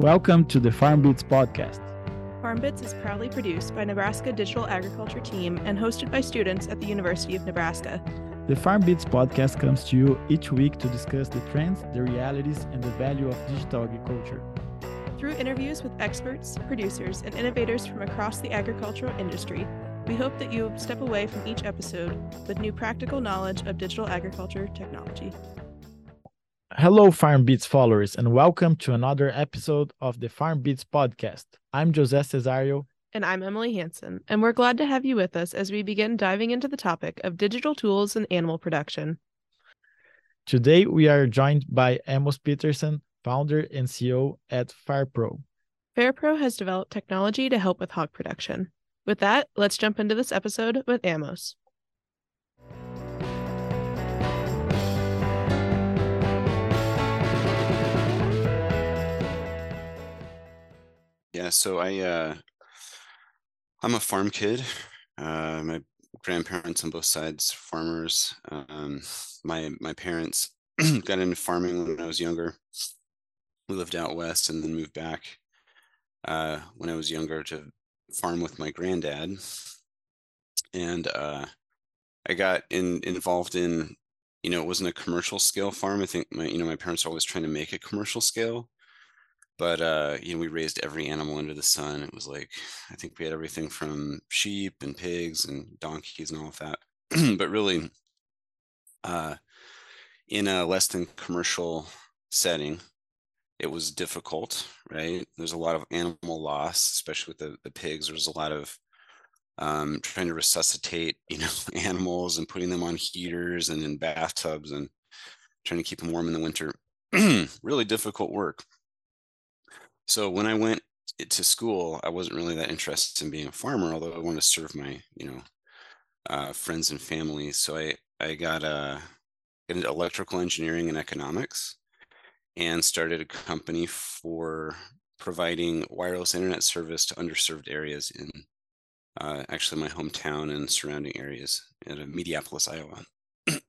Welcome to the Farm Beats podcast. Farm Beats is proudly produced by Nebraska Digital Agriculture Team and hosted by students at the University of Nebraska. The Farm Beats podcast comes to you each week to discuss the trends, the realities, and the value of digital agriculture. Through interviews with experts, producers, and innovators from across the agricultural industry, we hope that you step away from each episode with new practical knowledge of digital agriculture technology. Hello, Farm Beats followers, and welcome to another episode of the Farm Beats podcast. I'm Jose Cesario. And I'm Emily Hanson, and we're glad to have you with us as we begin diving into the topic of digital tools and animal production. Today, we are joined by Amos Peterson, founder and CEO at FarrPro. FarrPro has developed technology to help with hog production. With that, let's jump into this episode with Amos. Yeah, so I uh I'm a farm kid. Uh my grandparents on both sides farmers. Um my my parents got into farming when I was younger. We lived out west and then moved back uh when I was younger to farm with my granddad. And uh I got in involved in you know, it wasn't a commercial scale farm. I think my you know my parents are always trying to make a commercial scale but uh, you know, we raised every animal under the sun. It was like I think we had everything from sheep and pigs and donkeys and all of that. but really, uh, in a less than commercial setting, it was difficult, right? There's a lot of animal loss, especially with the, the pigs. There's a lot of um, trying to resuscitate, you know, animals and putting them on heaters and in bathtubs and trying to keep them warm in the winter. really difficult work. So when I went to school, I wasn't really that interested in being a farmer, although I wanted to serve my, you know, uh, friends and family. So I I got uh, into electrical engineering and economics, and started a company for providing wireless internet service to underserved areas in uh, actually my hometown and surrounding areas in Mediapolis, Iowa.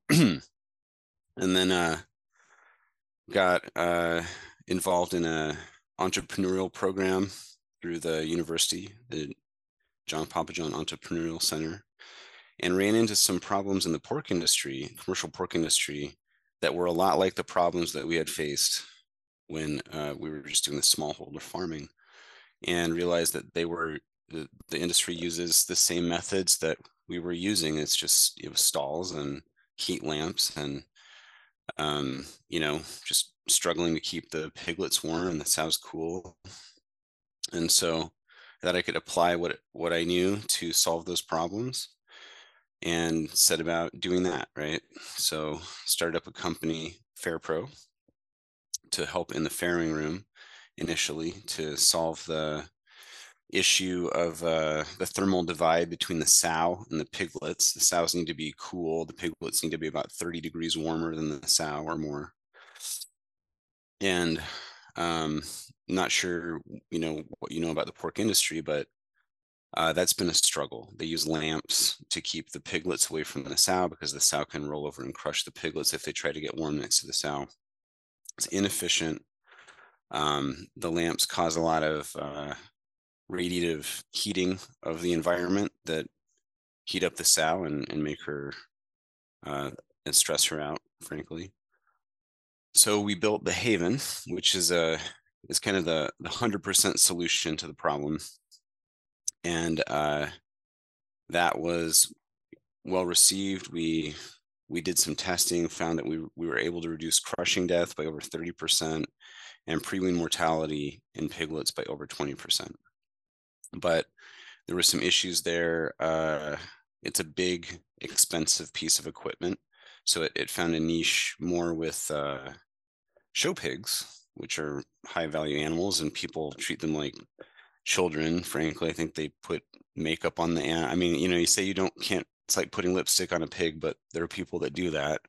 and then uh, got uh, involved in a entrepreneurial program through the university, the John Pappajohn Entrepreneurial Center, and ran into some problems in the pork industry, commercial pork industry, that were a lot like the problems that we had faced when uh, we were just doing the smallholder farming, and realized that they were the, the industry uses the same methods that we were using. It's just stalls and heat lamps and um, you know, just struggling to keep the piglets warm and the sows cool. And so that I could apply what what I knew to solve those problems and set about doing that, right? So started up a company, FarrPro, to help in the farrowing room initially to solve the issue of uh, the thermal divide between the sow and the piglets. The sows need to be cool. The piglets need to be about 30 degrees warmer than the sow or more. And um, not sure, you know, what you know about the pork industry, but uh, that's been a struggle. They use lamps to keep the piglets away from the sow because the sow can roll over and crush the piglets if they try to get warm next to the sow. It's inefficient. Um, the lamps cause a lot of uh, radiative heating of the environment that heat up the sow and, and make her uh, and stress her out, frankly. So we built the Haven, which is a is kind of the the hundred percent solution to the problem, and uh, that was well received. We we did some testing, found that we we were able to reduce crushing death by over thirty percent, and pre-wean mortality in piglets by over twenty percent but there were some issues there. Uh, it's a big, expensive piece of equipment. So it, it found a niche more with uh, show pigs, which are high value animals, and people treat them like children. Frankly, I think they put makeup on the. I mean, you know, you say you don't can't. It's like putting lipstick on a pig, but there are people that do that.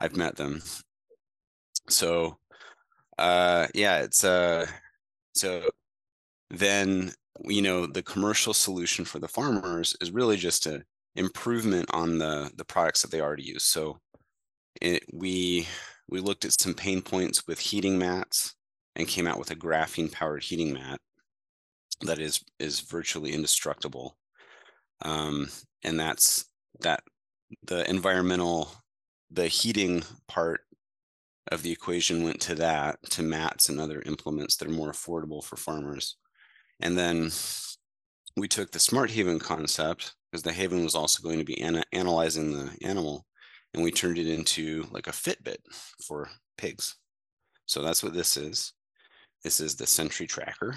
I've met them. So, uh, yeah, it's uh, so then you know the commercial solution for the farmers is really just an improvement on the the products that they already use so it, we we looked at some pain points with heating mats and came out with a graphene powered heating mat that is is virtually indestructible. Um, and that's that the environmental, the heating part of the equation went to that, to mats and other implements that are more affordable for farmers. And then we took the smart haven concept because the haven was also going to be ana- analyzing the animal and we turned it into like a fitbit for pigs. So that's what this is. This is the sentry tracker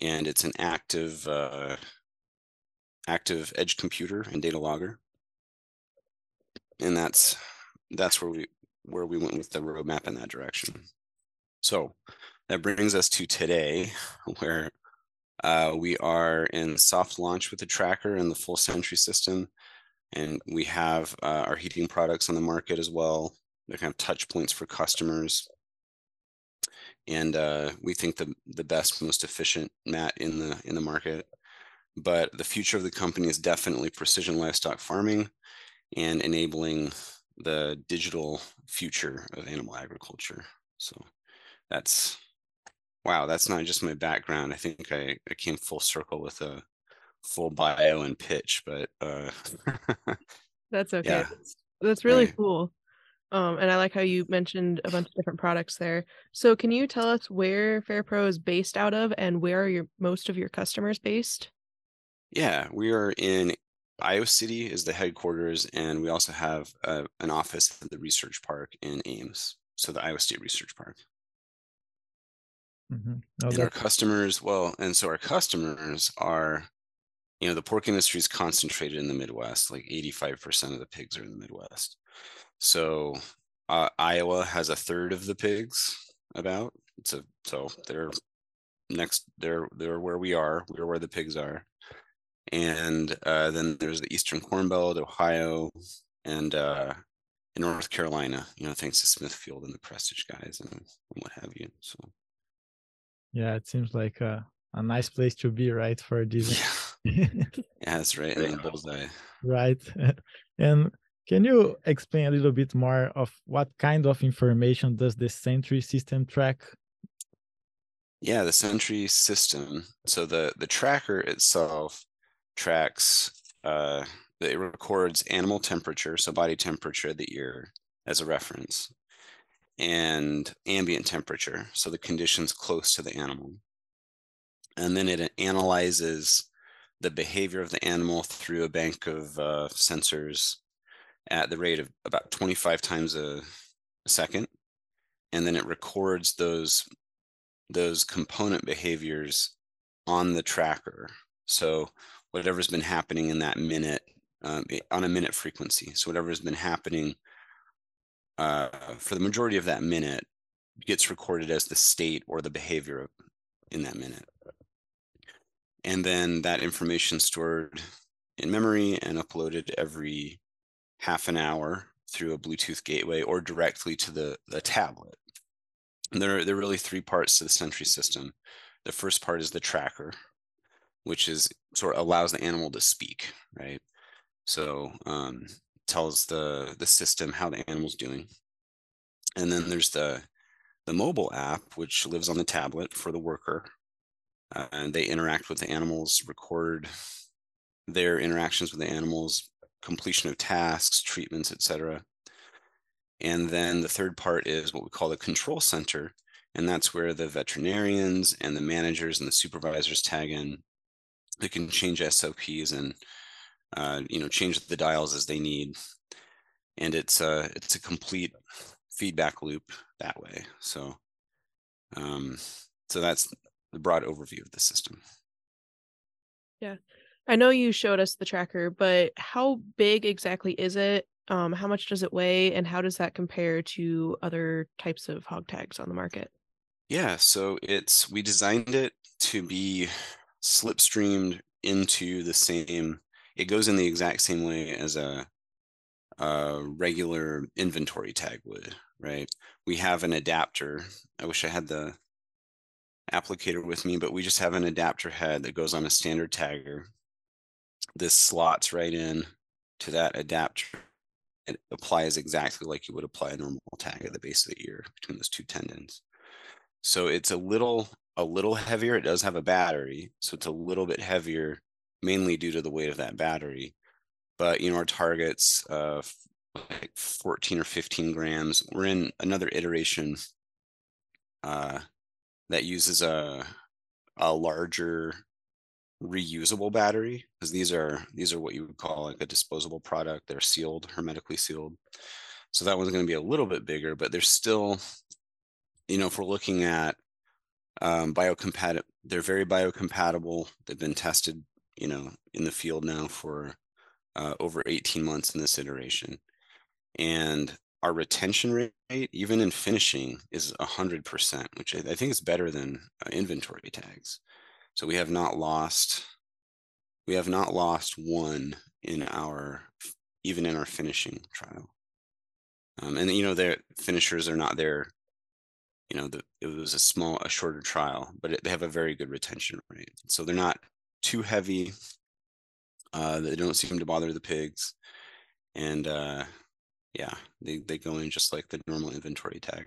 and it's an active uh, active edge computer and data logger. And that's that's where we where we went with the roadmap in that direction. So that brings us to today where uh, we are in soft launch with the tracker and the full Sentry system. And we have uh, our heating products on the market as well. They're kind of touch points for customers. And uh, we think the, the best, most efficient mat in the in the market. But the future of the company is definitely precision livestock farming and enabling the digital future of animal agriculture. So that's wow, that's not just my background. I think I, I came full circle with a full bio and pitch, but uh that's okay. Yeah. That's, that's really Right. cool. Um, and I like how you mentioned a bunch of different products there. So can you tell us where FarrPro is based out of and where are your most of your customers based? yeah, we are in Iowa City is the headquarters, and we also have uh, an office at the research park in Ames. So the Iowa State Research Park. Mhm. No, and our customers well and so our customers are you know the pork industry is concentrated in the midwest like 85% of the pigs are in the midwest so uh, iowa has a third of the pigs about so so they're next they're they're where we are we're where the pigs are and uh, then there's the eastern corn belt ohio and uh in north carolina you know thanks to smithfield and the Prestage guys and what have you so yeah, it seems like a, a nice place to be, right? For this. yeah that's right. In the bullseye. right. And can you explain a little bit more of what kind of information does the Sentry system track? Yeah, the Sentry system. So the the tracker itself tracks. Uh, it records animal temperature, so body temperature of the ear as a reference, and ambient temperature, so the conditions close to the animal. And then it analyzes the behavior of the animal through a bank of uh, sensors at the rate of about 25 times a, a second. And then it records those those component behaviors on the tracker. So whatever's been happening in that minute um, on a minute frequency. So whatever's been happening uh, for the majority of that minute gets recorded as the state or the behavior in that minute. And then that information stored in memory and uploaded every half an hour through a Bluetooth gateway or directly to the, the tablet. And there, are, there are really three parts to the Sentry system. The first part is the tracker, which is sort of allows the animal to speak, right? So um, tells the the system how the animal's doing. And then there's the the mobile app, which lives on the tablet for the worker, and they interact with the animals, record their interactions with the animals, completion of tasks, treatments, etc. And then the third part is what we call the control center. And that's where the veterinarians and the managers and the supervisors tag in. They can change SOPs and uh, you know change the dials as they need. And it's a it's a complete feedback loop that way. So um, so that's the broad overview of the system. Yeah. I know you showed us the tracker, but how big exactly is it? Um, how much does it weigh, and how does that compare to other types of hog tags on the market? Yeah, so it's we designed it to be slipstreamed into the same. It goes in the exact same way as a, a regular inventory tag would, right? We have an adapter. I wish I had the applicator with me, but we just have an adapter head that goes on a standard tagger. This slots right in to that adapter. It applies exactly like you would apply a normal tag at the base of the ear between those two tendons. So it's a little a little heavier. It does have a battery, so it's a little bit heavier, mainly due to the weight of that battery. But you know, our targets uh like 14 or 15 grams. We're in another iteration uh that uses a a larger reusable battery because these are these are what you would call like a disposable product. They're sealed hermetically sealed. So that one's going to be a little bit bigger but they're still you know if we're looking at um, biocompatible they're very biocompatible. They've been tested you know in the field now for uh, over 18 months in this iteration. And our retention rate even in finishing is 100% which i think is better than uh, inventory tags so we have not lost, we have not lost one in our, even in our finishing trial. Um, and you know, their finishers are not there. You know, the, it was a small, a shorter trial, but it, they have a very good retention rate. So they're not too heavy. Uh, they don't seem to bother the pigs, and uh, yeah, they they go in just like the normal inventory tag.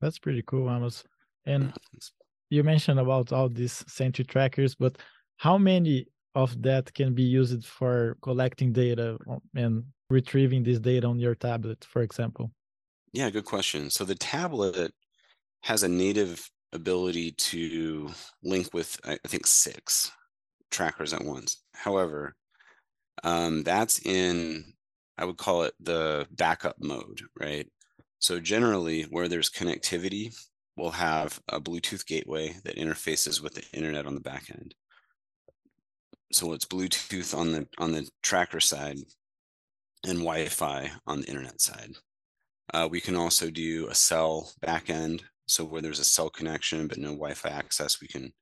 That's pretty cool, Amos. And you mentioned about all these sentry trackers, but how many of that can be used for collecting data and retrieving this data on your tablet, for example? Yeah, good question. So the tablet has a native ability to link with, I think, six trackers at once. However, um, that's in, I would call it the backup mode, right? So generally, where there's connectivity, we'll have a Bluetooth gateway that interfaces with the internet on the back end. So it's Bluetooth on the on the tracker side and Wi-Fi on the internet side. Uh, we can also do a cell backend. So where there's a cell connection but no Wi-Fi access, we can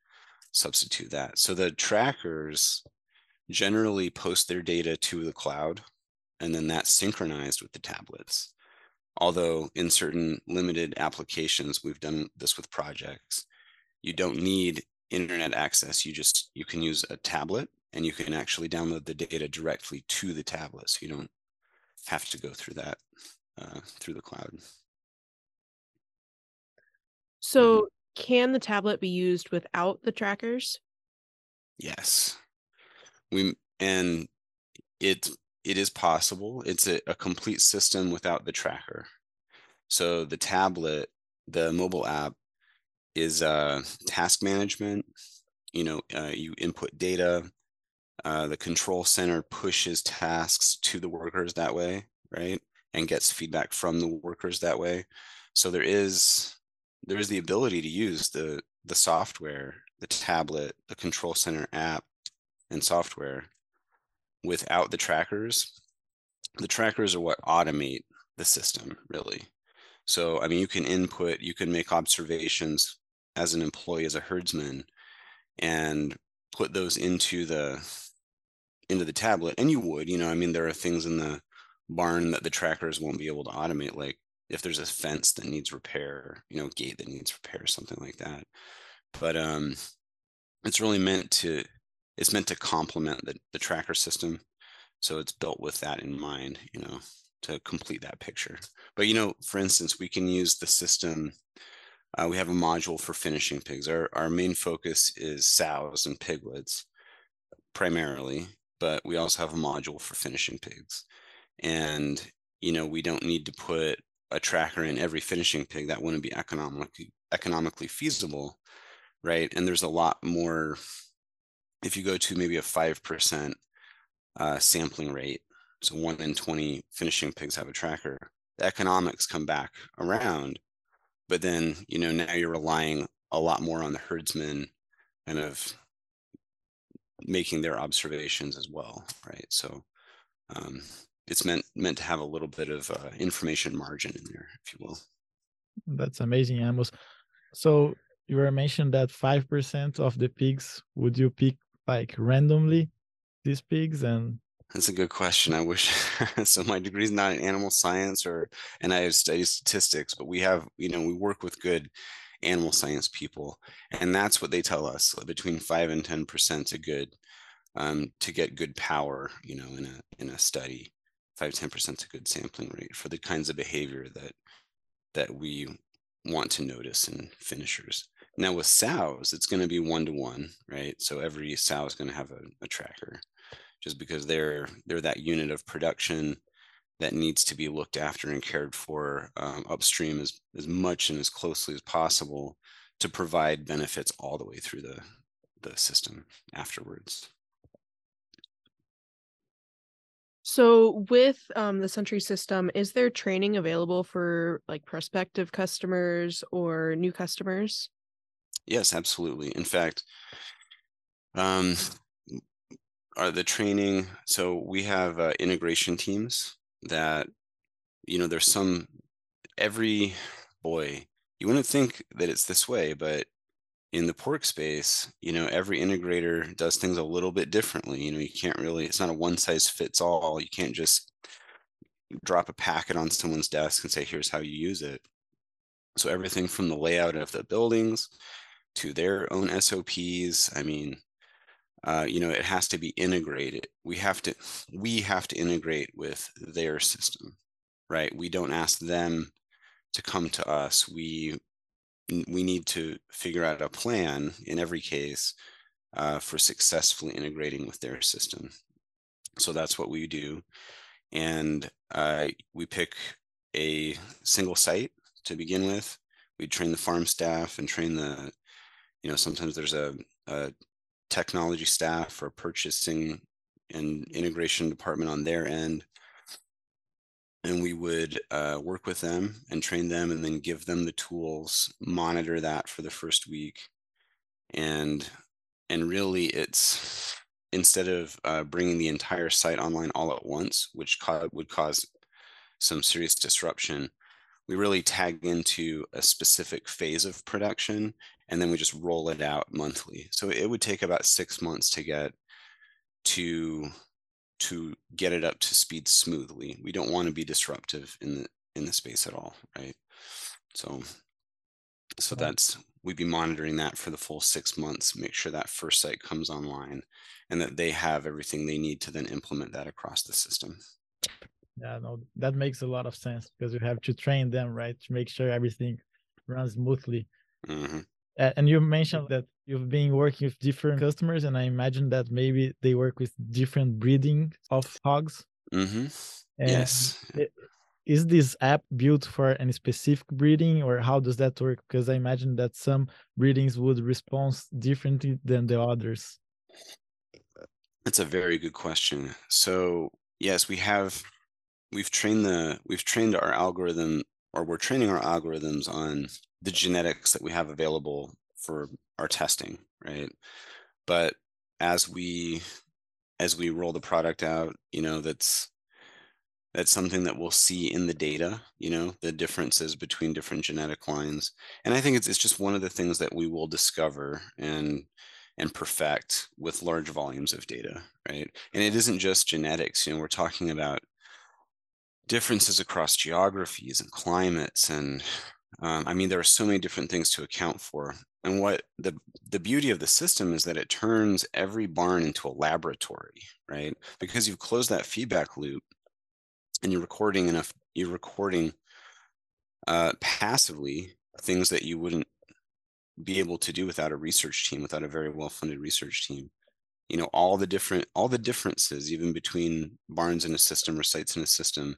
substitute that. So the trackers generally post their data to the cloud and then that's synchronized with the tablets. Although in certain limited applications we've done this with projects. You don't need internet access. You just you can use a tablet and you can actually download the data directly to the tablet. So you don't have to go through that uh, through the cloud. So mm-hmm. can the tablet be used without the trackers? Yes. We and it it is possible. It's a, a, complete system without the tracker. So the tablet, the mobile app is uh, task management. You know, uh, you input data. Uh, the control center pushes tasks to the workers that way, right? And gets feedback from the workers that way. So there is there is the ability to use the the software, the tablet, the control center app, and software without the trackers, the trackers are what automate the system really. So, I mean, you can input, you can make observations as an employee, as a herdsman, and put those into the into the tablet. And you would, you know, I mean, there are things in the barn that the trackers won't be able to automate, like if there's a fence that needs repair, you know, gate that needs repair, something like that. But um, it's really meant to it's meant to complement the, the tracker system. So it's built with that in mind, you know, to complete that picture. But, you know, for instance, we can use the system. Uh, we have a module for finishing pigs. Our, our main focus is sows and piglets primarily, but we also have a module for finishing pigs. And, you know, we don't need to put a tracker in every finishing pig. That wouldn't be economically economically feasible, right? And there's a lot more if you go to maybe a 5% uh, sampling rate, so one in 20 finishing pigs have a tracker, the economics come back around. But then, you know, now you're relying a lot more on the herdsmen kind of making their observations as well, right? So um, it's meant meant to have a little bit of uh, information margin in there, if you will. That's amazing, Amos. So you were mentioned that five percent of the pigs would you pick like randomly these pigs and that's a good question. I wish so. My degree is not in animal science, or and I have studied statistics, but we have, you know, we work with good animal science people, and that's what they tell us: between five and ten percent to good um, to get good power. You know, in a in a study, five ten percent is a good sampling rate for the kinds of behavior that that we want to notice in finishers. Now with sows, it's going to be one to one, right? So every sow is going to have a, a tracker, just because they're they're that unit of production that needs to be looked after and cared for um, upstream as as much and as closely as possible to provide benefits all the way through the the system afterwards. So with um, the Sentry system, is there training available for like prospective customers or new customers? Yes, absolutely. In fact, um, are the training. So we have uh, integration teams that, you know, there's some every boy. You wouldn't think that it's this way, but in the pork space, you know, every integrator does things a little bit differently. You know, you can't really, it's not a one size fits all. You can't just drop a packet on someone's desk and say, here's how you use it. So everything from the layout of the buildings to their own SOPs. I mean, uh, you know, it has to be integrated. We have to, we have to integrate with their system, right? We don't ask them to come to us. We we need to figure out a plan in every case uh, for successfully integrating with their system. So that's what we do. And uh, we pick a single site to begin with. We train the farm staff and train the, you know, sometimes there's a, a technology staff or purchasing and integration department on their end. And we would uh, work with them and train them and then give them the tools monitor that for the first week. And and really it's instead of uh, bringing the entire site online all at once which co- would cause some serious disruption we really tag into a specific phase of production and then we just roll it out monthly so it would take about six months to get to to get it up to speed smoothly. We don't want to be disruptive in the in the space at all, right? So so that's we'd be monitoring that for the full six months, make sure that first site comes online and that they have everything they need to then implement that across the system. Yeah, no, that makes a lot of sense because you have to train them, right? To make sure everything runs smoothly. Mm-hmm. And you mentioned that you've been working with different customers, and I imagine that maybe they work with different breeding of hogs. Mm-hmm. Yes. Is this app built for any specific breeding, or how does that work? Because I imagine that some breedings would respond differently than the others. That's a very good question. So yes, we have we've trained the we've trained our algorithm or we're training our algorithms on the genetics that we have available for our testing, right? But as we as we roll the product out, you know, that's that's something that we'll see in the data, you know, the differences between different genetic lines. And I think it's it's just one of the things that we will discover and and perfect with large volumes of data, right? And it isn't just genetics, you know, we're talking about differences across geographies and climates and um, I mean, there are so many different things to account for. And what the the beauty of the system is that it turns every barn into a laboratory, right? Because you've closed that feedback loop, and you're recording enough. You're recording uh, passively things that you wouldn't be able to do without a research team, without a very well funded research team. You know, all the different all the differences, even between barns in a system or sites in a system,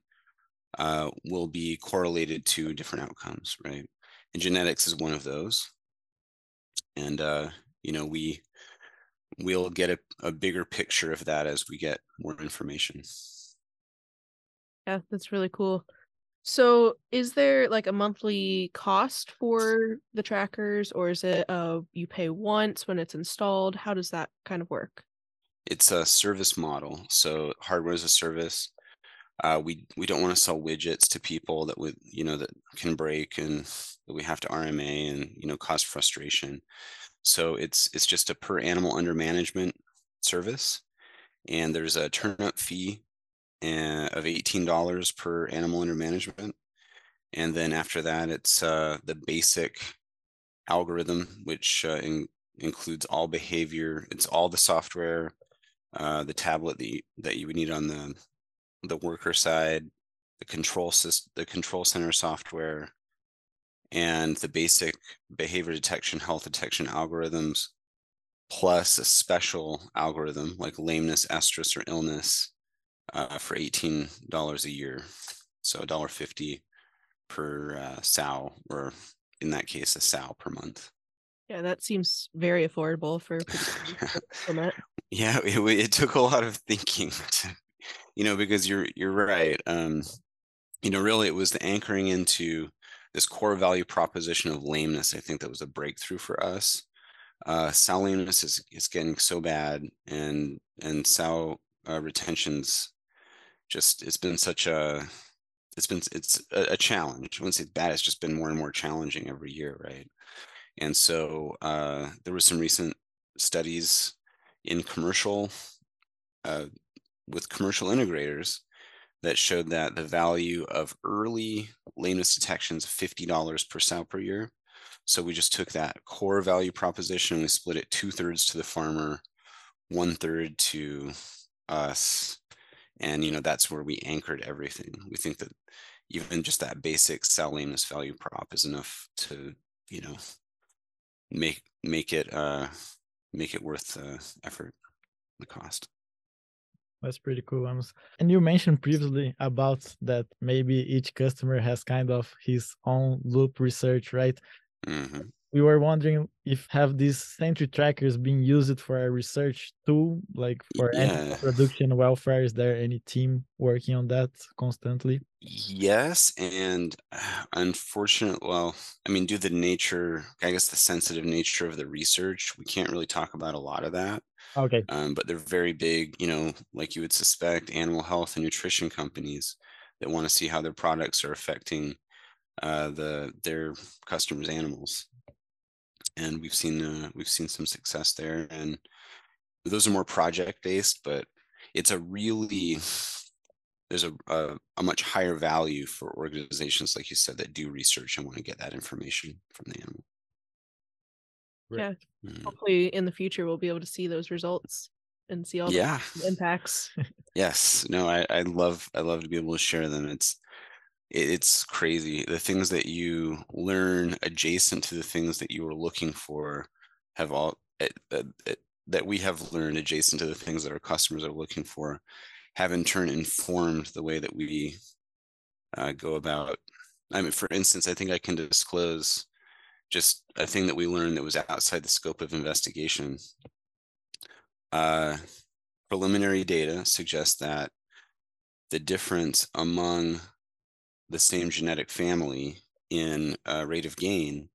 uh, will be correlated to different outcomes, right? And genetics is one of those. And uh, you know, we we'll get a, a bigger picture of that as we get more information. Yeah, that's really cool. So, is there like a monthly cost for the trackers, or is it uh you pay once when it's installed? How does that kind of work? It's a service model. So, hardware as a service. Uh, we we don't want to sell widgets to people that would you know that can break and that we have to RMA and you know cause frustration. So it's it's just a per animal under management service, and there's a turn up fee uh, of eighteen dollars per animal under management, and then after that it's uh, the basic algorithm which uh, in, includes all behavior. It's all the software, uh, the tablet that you, that you would need on the the worker side, the control system, the control center software, and the basic behavior detection, health detection algorithms, plus a special algorithm like lameness, estrus, or illness uh, for $18 a year. So $1.50 per uh, sow, or in that case, a sow per month. Yeah, that seems very affordable for yeah, it, it, took a lot of thinking to, you know, because you're you're right. Um, you know, really, it was the anchoring into this core value proposition of lameness. I think that was a breakthrough for us. Uh, sow lameness is is getting so bad, and and sow uh, retentions just it's been such a it's been it's a, a challenge. I wouldn't say bad. It's just been more and more challenging every year, right? And so uh, there was some recent studies in commercial uh, with commercial integrators that showed that the value of early lameness detections $50 per sow per year. So we just took that core value proposition, we split it two thirds to the farmer, one third to us. And you know, that's where we anchored everything. We think that even just that basic sow lameness value prop is enough to, you know, make make it uh make it worth the effort, the cost. That's pretty cool, Amos. And you mentioned previously about that maybe each customer has kind of his own loop research, right? Mm-hmm we were wondering if have these Sentry trackers being used for a research tool, like for yeah. production welfare. Is there any team working on that constantly? Yes, and unfortunately, well, I mean, due to the nature, I guess the sensitive nature of the research, we can't really talk about a lot of that. Okay. Um, but they're very big, you know, like you would suspect, animal health and nutrition companies that want to see how their products are affecting uh, the their customers' animals and we've seen uh, we've seen some success there and those are more project based but it's a really there's a, a, a, much higher value for organizations like you said that do research and want to get that information from the animal yeah mm. hopefully in the future we'll be able to see those results and see all yeah. the impacts yes no I, I love i love to be able to share them it's it's crazy. The things that you learn adjacent to the things that you were looking for have all eh, that we have learned adjacent to the things that our customers are looking for have in turn informed the way that we uh, go about. I mean, for instance, I think I can disclose just a thing that we learned that was outside the scope of investigation. Uh, preliminary data suggests that the difference among the same genetic family in uh, rate of gain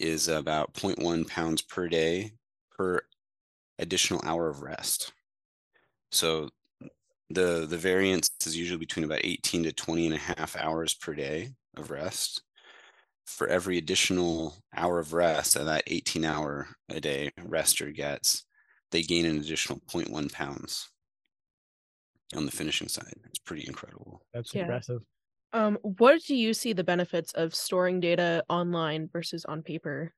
is about 0.1 pounds per day per additional hour of rest. So the the variance is usually between about 18 to 20 and a half hours per day of rest. For every additional hour of rest that that 18 hour a day rester gets, they gain an additional 0.1 pounds on the finishing side. It's pretty incredible. That's yeah. impressive. Um, what do you see the benefits of storing data online versus on paper?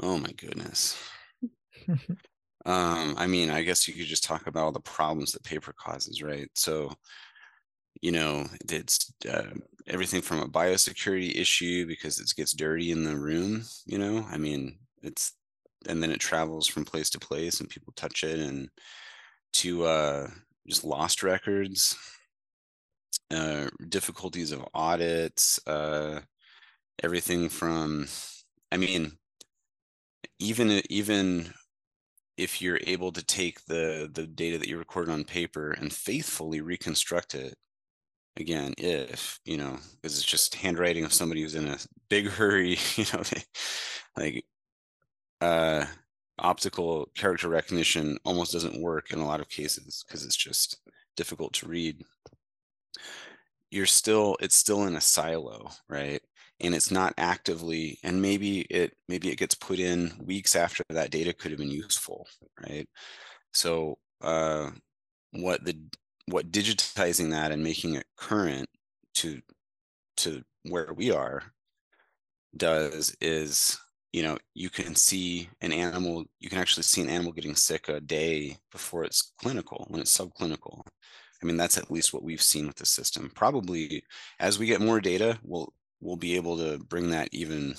Oh my goodness. um, I mean, I guess you could just talk about all the problems that paper causes, right? So, you know, it's uh, everything from a biosecurity issue because it gets dirty in the room, you know, I mean, it's, and then it travels from place to place and people touch it and to uh, just lost records uh, difficulties of audits, uh, everything from, I mean, even even if you're able to take the the data that you recorded on paper and faithfully reconstruct it again if you know because it's just handwriting of somebody who's in a big hurry you know they, like uh optical character recognition almost doesn't work in a lot of cases because it's just difficult to read. You're still it's still in a silo right? And it's not actively and maybe it maybe it gets put in weeks after that data could have been useful right? So uh what the what digitizing that and making it current to to where we are does is you know you can see an animal you can actually see an animal getting sick a day before it's clinical when it's subclinical I mean, that's at least what we've seen with the system. Probably as we get more data, we'll we'll be able to bring that even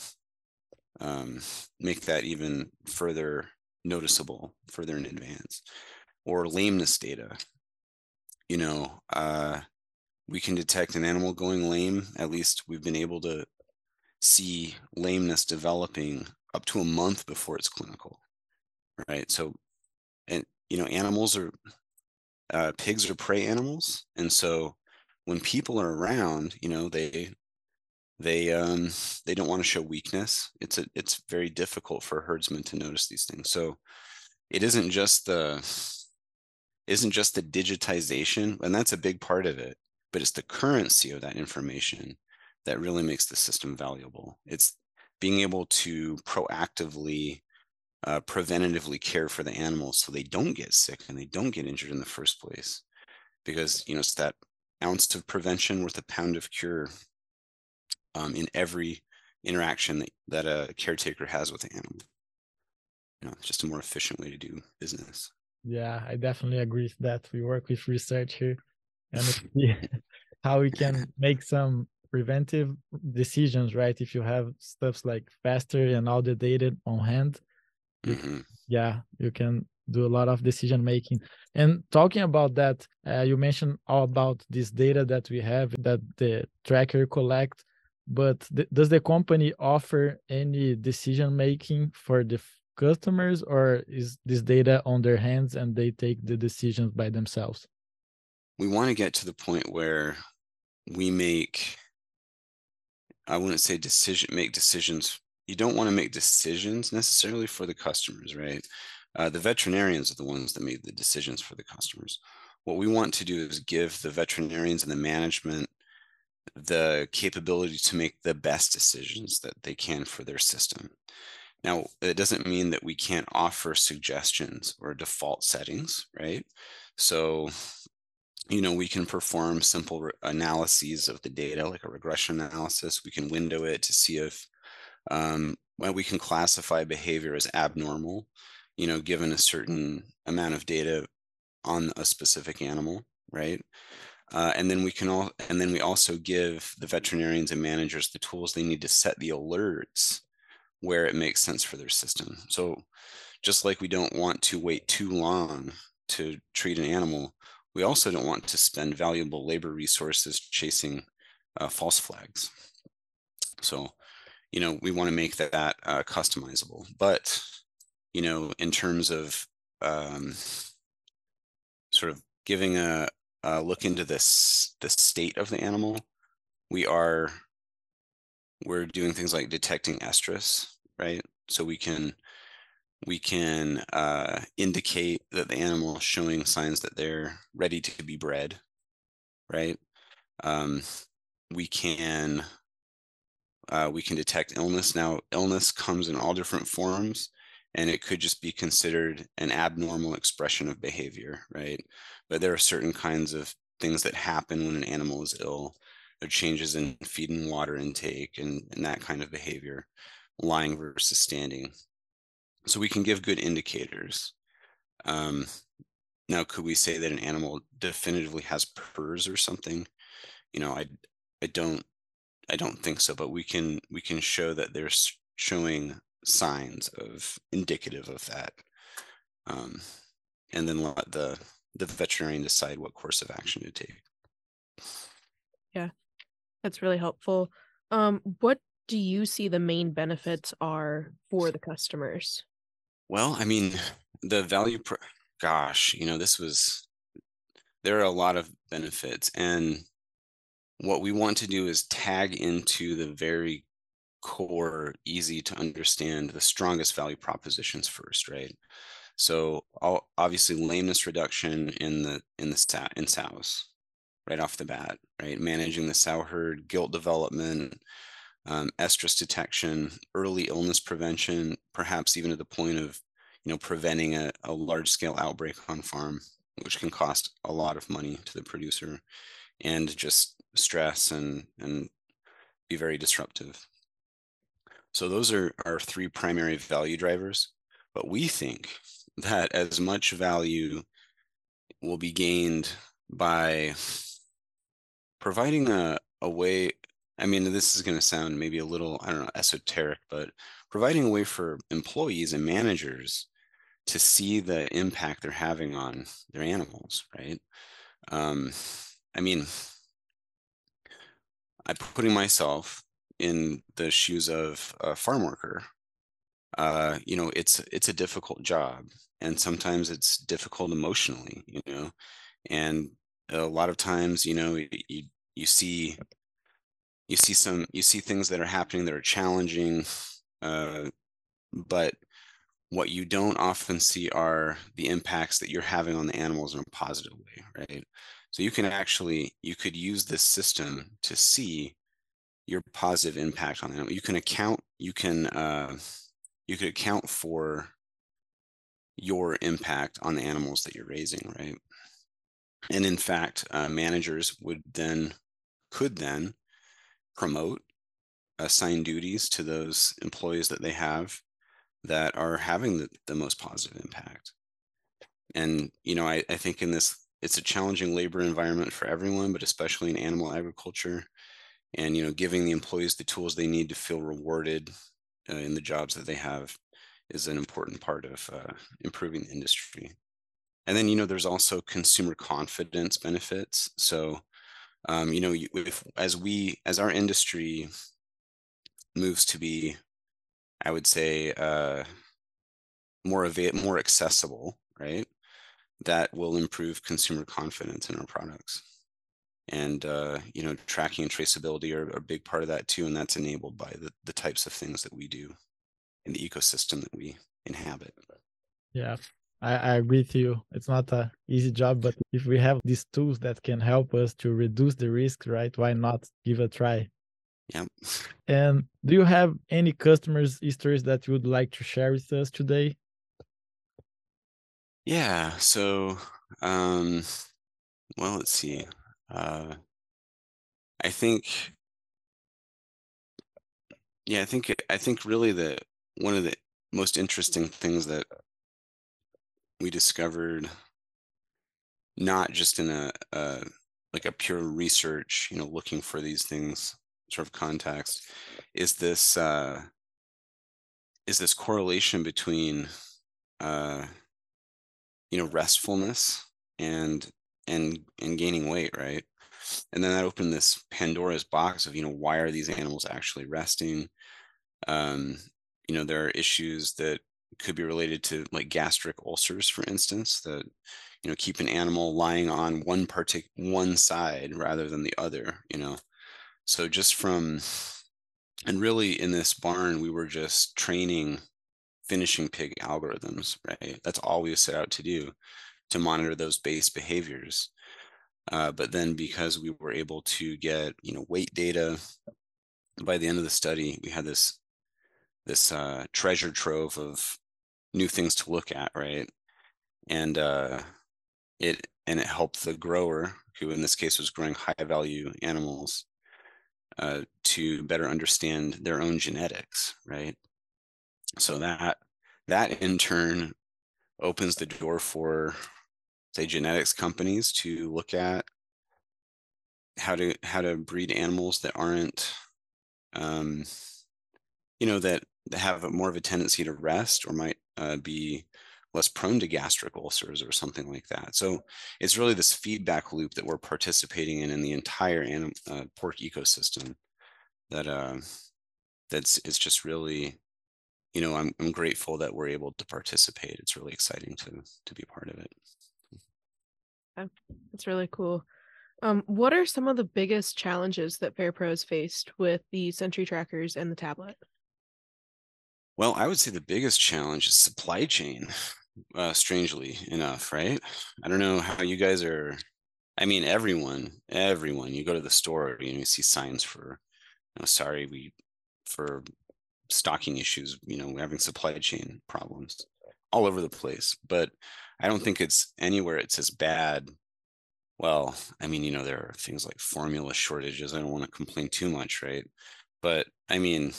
um, make that even further noticeable further in advance or lameness data you know uh, we can detect an animal going lame. At least we've been able to see lameness developing up to a month before it's clinical right? So and you know animals are uh, pigs are prey animals. And so when people are around you know they they um they don't want to show weakness. It's a it's very difficult for herdsmen to notice these things. So it isn't just the isn't just the digitization and that's a big part of it but it's the currency of that information that really makes the system valuable. It's being able to proactively uh, preventatively care for the animals so they don't get sick and they don't get injured in the first place because you know it's that ounce of prevention worth a pound of cure um, in every interaction that, that a caretaker has with the animal. You know it's just a more efficient way to do business yeah i definitely agree with that. We work with research here and see how we can make some preventive decisions right? If you have stuffs like faster and all the data on hand mm-hmm. yeah you can do a lot of decision making. And talking about that uh, you mentioned all about this data that we have that the tracker collect but th does the company offer any decision making for the customers or is this data on their hands and they take the decisions by themselves? We want to get to the point where we make i wouldn't say decision make decisions you don't want to make decisions necessarily for the customers right? Uh, the veterinarians are the ones that made the decisions for the customers. What we want to do is give the veterinarians and the management the capability to make the best decisions that they can for their system now, it doesn't mean that we can't offer suggestions or default settings, right? So, you know, we can perform simple analyses of the data, like a regression analysis. We can window it to see if um, well, we can classify behavior as abnormal, you know, given a certain amount of data on a specific animal, right? Uh, and then we can all, and then we also give the veterinarians and managers the tools they need to set the alerts where it makes sense for their system. So just like we don't want to wait too long to treat an animal, we also don't want to spend valuable labor resources chasing uh, false flags. So, you know, we want to make that, that uh, customizable. But, you know, in terms of um, sort of giving a, a look into this the state of the animal, we are we're doing things like detecting estrus, right? So we can we can uh, indicate that the animal is showing signs that they're ready to be bred, right? Um, we can uh, we can detect illness. Now, illness comes in all different forms, and it could just be considered an abnormal expression of behavior, right? But there are certain kinds of things that happen when an animal is ill. There changes in feed and water intake and, and that kind of behavior lying versus standing. So we can give good indicators. Um, now, could we say that an animal definitively has PRRS or something? You know, I I don't I don't think so, but we can we can show that they're showing signs of indicative of that, um, and then let the the veterinarian decide what course of action to take. Yeah, that's really helpful. Um, what do you see the main benefits are for the customers? Well, I mean, the value, pro- gosh, you know, this was, there are a lot of benefits. And what we want to do is tag into the very core, easy to understand, the strongest value propositions first, right? So obviously lameness reduction in the in the sow, in sows right off the bat, right? Managing the sow herd, gilt development, um, estrus detection, early illness prevention, perhaps even to the point of, you know, preventing a, a large scale outbreak on farm, which can cost a lot of money to the producer and just stress and, and be very disruptive. So those are our three primary value drivers. But we think that as much value will be gained by providing a, a way I mean, this is going to sound maybe a little, I don't know, esoteric, but providing a way for employees and managers to see the impact they're having on their animals, right? Um, I mean, I'm putting myself in the shoes of a farm worker. Uh, you know, it's it's a difficult job, and sometimes it's difficult emotionally. You know, and a lot of times, you know, you you see you see some you see things that are happening that are challenging, uh, but what you don't often see are the impacts that you're having on the animals in a positive way, right? So you can actually you could use this system to see your positive impact on them. You can account you can uh, you could account for your impact on the animals that you're raising, right? And in fact, uh, managers would then could then promote assign duties to those employees that they have that are having the, the most positive impact. And you know, I, I think in this it's a challenging labor environment for everyone, but especially in animal agriculture. And you know, giving the employees the tools they need to feel rewarded uh, in the jobs that they have is an important part of uh, improving the industry. And then you know, there's also consumer confidence benefits. So um, you know, if, as we as our industry moves to be, I would say, uh, more ava- more accessible, right? that will improve consumer confidence in our products. And uh, you know, tracking and traceability are, are, a big part of that too, and that's enabled by the, the types of things that we do in the ecosystem that we inhabit. Yeah, I, I agree with you. It's not a easy job, but if we have these tools that can help us to reduce the risk, right? Why not give a try? Yeah. And do you have any customers stories that you would like to share with us today? Yeah. So, um, well, let's see. Uh, I think, yeah, I think I think really the one of the most interesting things that we discovered, not just in a, a like a pure research, you know, looking for these things sort of context, is this uh, is this correlation between uh, you know restfulness and and and gaining weight right? And then that opened this pandora's box of you know why are these animals actually resting? Um you know there are issues that could be related to like gastric ulcers for instance that you know keep an animal lying on one partic one side rather than the other you know so just from and really in this barn we were just training finishing pig algorithms, right? That's all we set out to do to monitor those base behaviors. Uh, but then because we were able to get, you know, weight data, by the end of the study, we had this this uh, treasure trove of new things to look at, right? And uh, it and it helped the grower, who in this case was growing high value animals, uh, to better understand their own genetics, right? so that that in turn opens the door for say genetics companies to look at how to how to breed animals that aren't um, you know that, that have more of a tendency to rest or might uh, be less prone to gastric ulcers or something like that so it's really this feedback loop that we're participating in in the entire anim- uh, pork ecosystem that uh, that's it's just really you know, I'm I'm grateful that we're able to participate. It's really exciting to to be part of it. That's really cool. Um, what are some of the biggest challenges that FarrPro has faced with the Sentry trackers and the tablet? Well, I would say the biggest challenge is supply chain. Uh, strangely enough, right? I don't know how you guys are. I mean, everyone, everyone. You go to the store, know, you see signs for, you know, sorry, we for stocking issues, you know, having supply chain problems all over the place. But I don't think it's anywhere it's as bad. Well, I mean, you know, there are things like formula shortages. I don't want to complain too much, right? But I mean,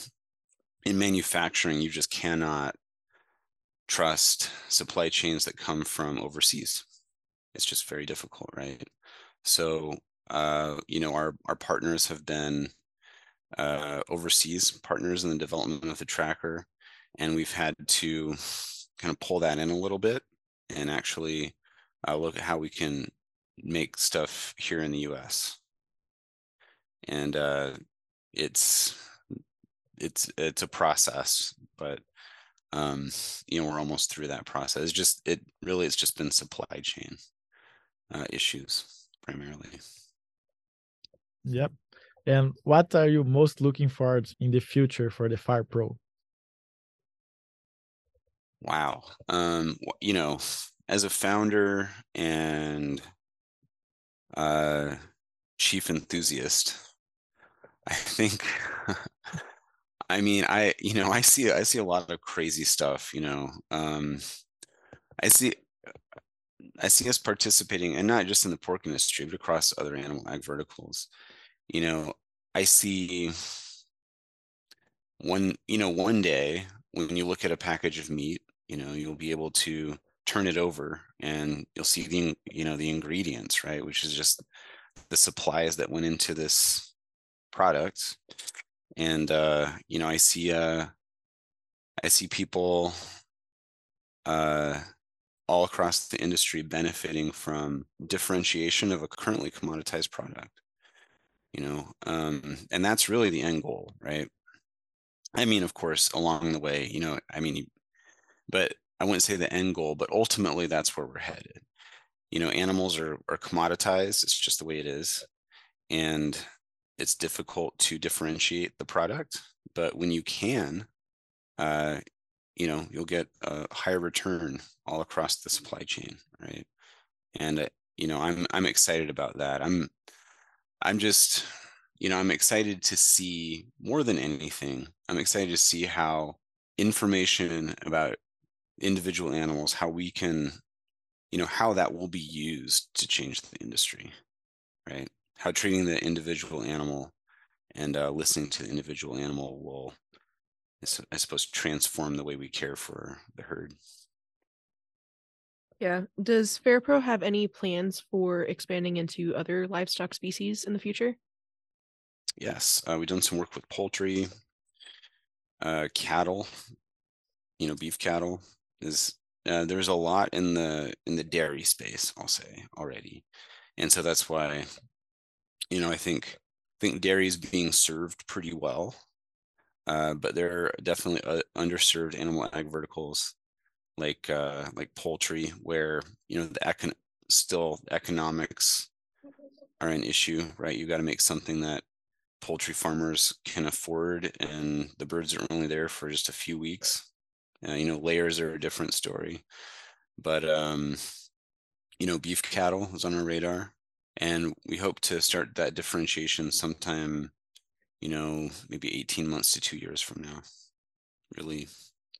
in manufacturing, you just cannot trust supply chains that come from overseas. It's just very difficult, right? So, uh, you know, our our partners have been uh, overseas partners in the development of the tracker, and we've had to kind of pull that in a little bit and actually uh, look at how we can make stuff here in the U.S. And uh, it's it's it's a process, but um, you know we're almost through that process. It's just it really it's just been supply chain uh, issues primarily. Yep. And what are you most looking forward in the future for the FarrPro? Wow. Um, you know, as a founder and uh, chief enthusiast, I think I mean, I you know, I see I see a lot of crazy stuff, you know. Um I see I see us participating and not just in the pork industry, but across other animal ag verticals. You know, I see one, you know, one day when you look at a package of meat, you know, you'll be able to turn it over and you'll see the you know the ingredients, right? Which is just the supplies that went into this product and uh, you know, I see uh, I see people uh, all across the industry benefiting from differentiation of a currently commoditized product. You know, um, and that's really the end goal, right? I mean, of course, along the way, you know, I mean, but I wouldn't say the end goal, but ultimately that's where we're headed. You know, animals are are commoditized. It's just the way it is, and it's difficult to differentiate the product, but when you can, uh, you know, you'll get a higher return all across the supply chain, right? And uh, you know, I'm I'm excited about that. I'm I'm just, you know, I'm excited to see more than anything. I'm excited to see how information about individual animals, how we can, you know, how that will be used to change the industry, right? How treating the individual animal and uh, listening to the individual animal will, I suppose, transform the way we care for the herd. Yeah. Does FarrPro have any plans for expanding into other livestock species in the future? Yes, uh, we've done some work with poultry, uh, cattle. You know, beef cattle is uh, there's a lot in the in the dairy space. I'll say already, and so that's why you know, I think I think dairy is being served pretty well, uh, but there are definitely uh, underserved animal ag verticals like uh, like poultry, where you know the econ- still economics are an issue, right? You got to make something that poultry farmers can afford, and the birds are only there for just a few weeks. Uh, you know, layers are a different story, but um, you know, beef cattle is on our radar and we hope to start that differentiation sometime you know maybe 18 months to two years from now. Really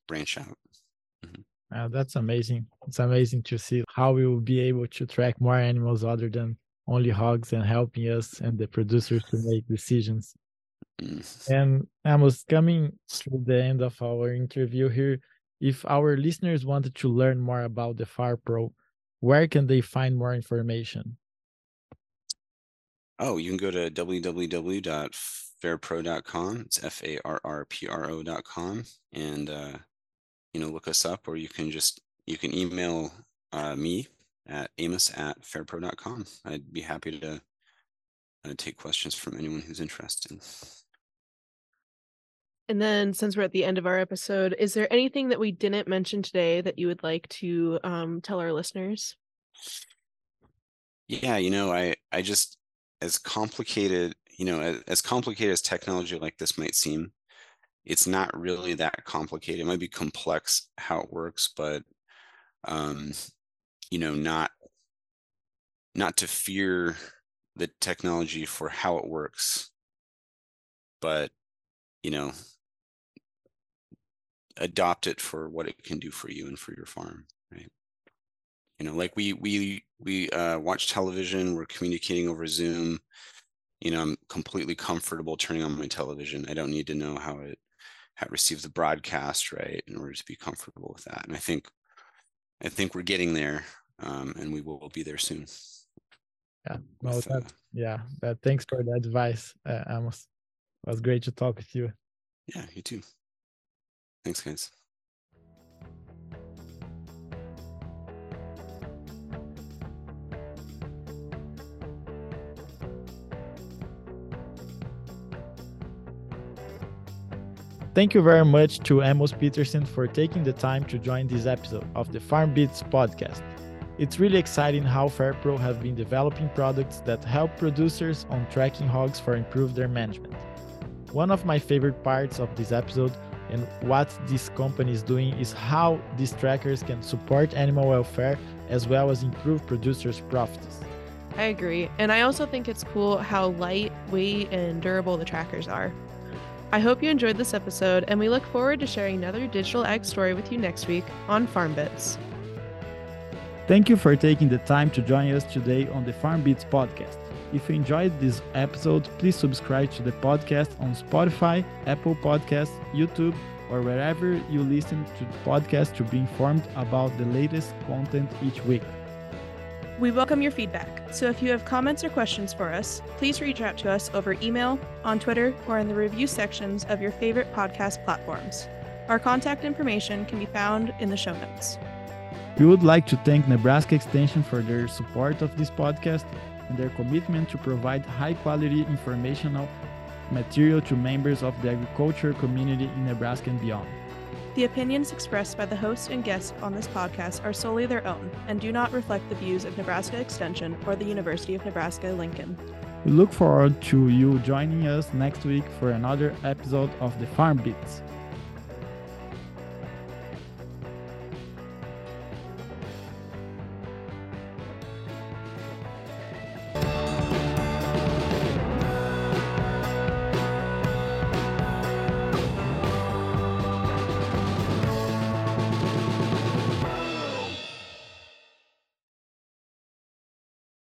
branch out. Mm-hmm. uh, that's amazing. It's amazing to see how we will be able to track more animals other than only hogs and helping us and the producers to make decisions. Mm. and amos coming to the end of our interview here if our listeners wanted to learn more about the FarrPro where can they find more information Oh, you can go to www.farrpro.com. It's F A R R P R O.com and uh, you know look us up, or you can just you can email uh, me at amos at farrpro.com. I'd be happy to uh, take questions from anyone who's interested. And then, since we're at the end of our episode, is there anything that we didn't mention today that you would like to um, tell our listeners? Yeah, you know, I I just as complicated, you know, as, as complicated as technology like this might seem, it's not really that complicated. It might be complex how it works, but um, you know, not not to fear the technology for how it works, but you know, adopt it for what it can do for you and for your farm, right? You know like we we we uh, watch television we're communicating over zoom you know i'm completely comfortable turning on my television i don't need to know how it how it receives the broadcast right in order to be comfortable with that and i think i think we're getting there um, and we will be there soon yeah well with, that, uh, yeah that thanks for the advice uh, amos It was great to talk with you. Yeah, you too. Thanks, guys. Thank you very much to Amos Peterson for taking the time to join this episode of the Farm Beats podcast. It's really exciting how FarrPro have been developing products that help producers on tracking hogs for improve their management. One of my favorite parts of this episode and what this company is doing is how these trackers can support animal welfare as well as improve producers' profits. I agree. And I also think it's cool how light, weight, and durable the trackers are. I hope you enjoyed this episode, and we look forward to sharing another digital ag story with you next week on Farm Beats. Thank you for taking the time to join us today on the Farm podcast. If you enjoyed this episode, please subscribe to the podcast on Spotify, Apple Podcasts, YouTube, or wherever you listen to the podcast to be informed about the latest content each week. We welcome your feedback, so if you have comments or questions for us, please reach out to us over email, on Twitter, or in the review sections of your favorite podcast platforms. Our contact information can be found in the show notes. We would like to thank Nebraska Extension for their support of this podcast and their commitment to provide high quality informational material to members of the agriculture community in Nebraska and beyond. The opinions expressed by the host and guests on this podcast are solely their own and do not reflect the views of Nebraska Extension or the University of Nebraska Lincoln. We look forward to you joining us next week for another episode of the Farm Beats.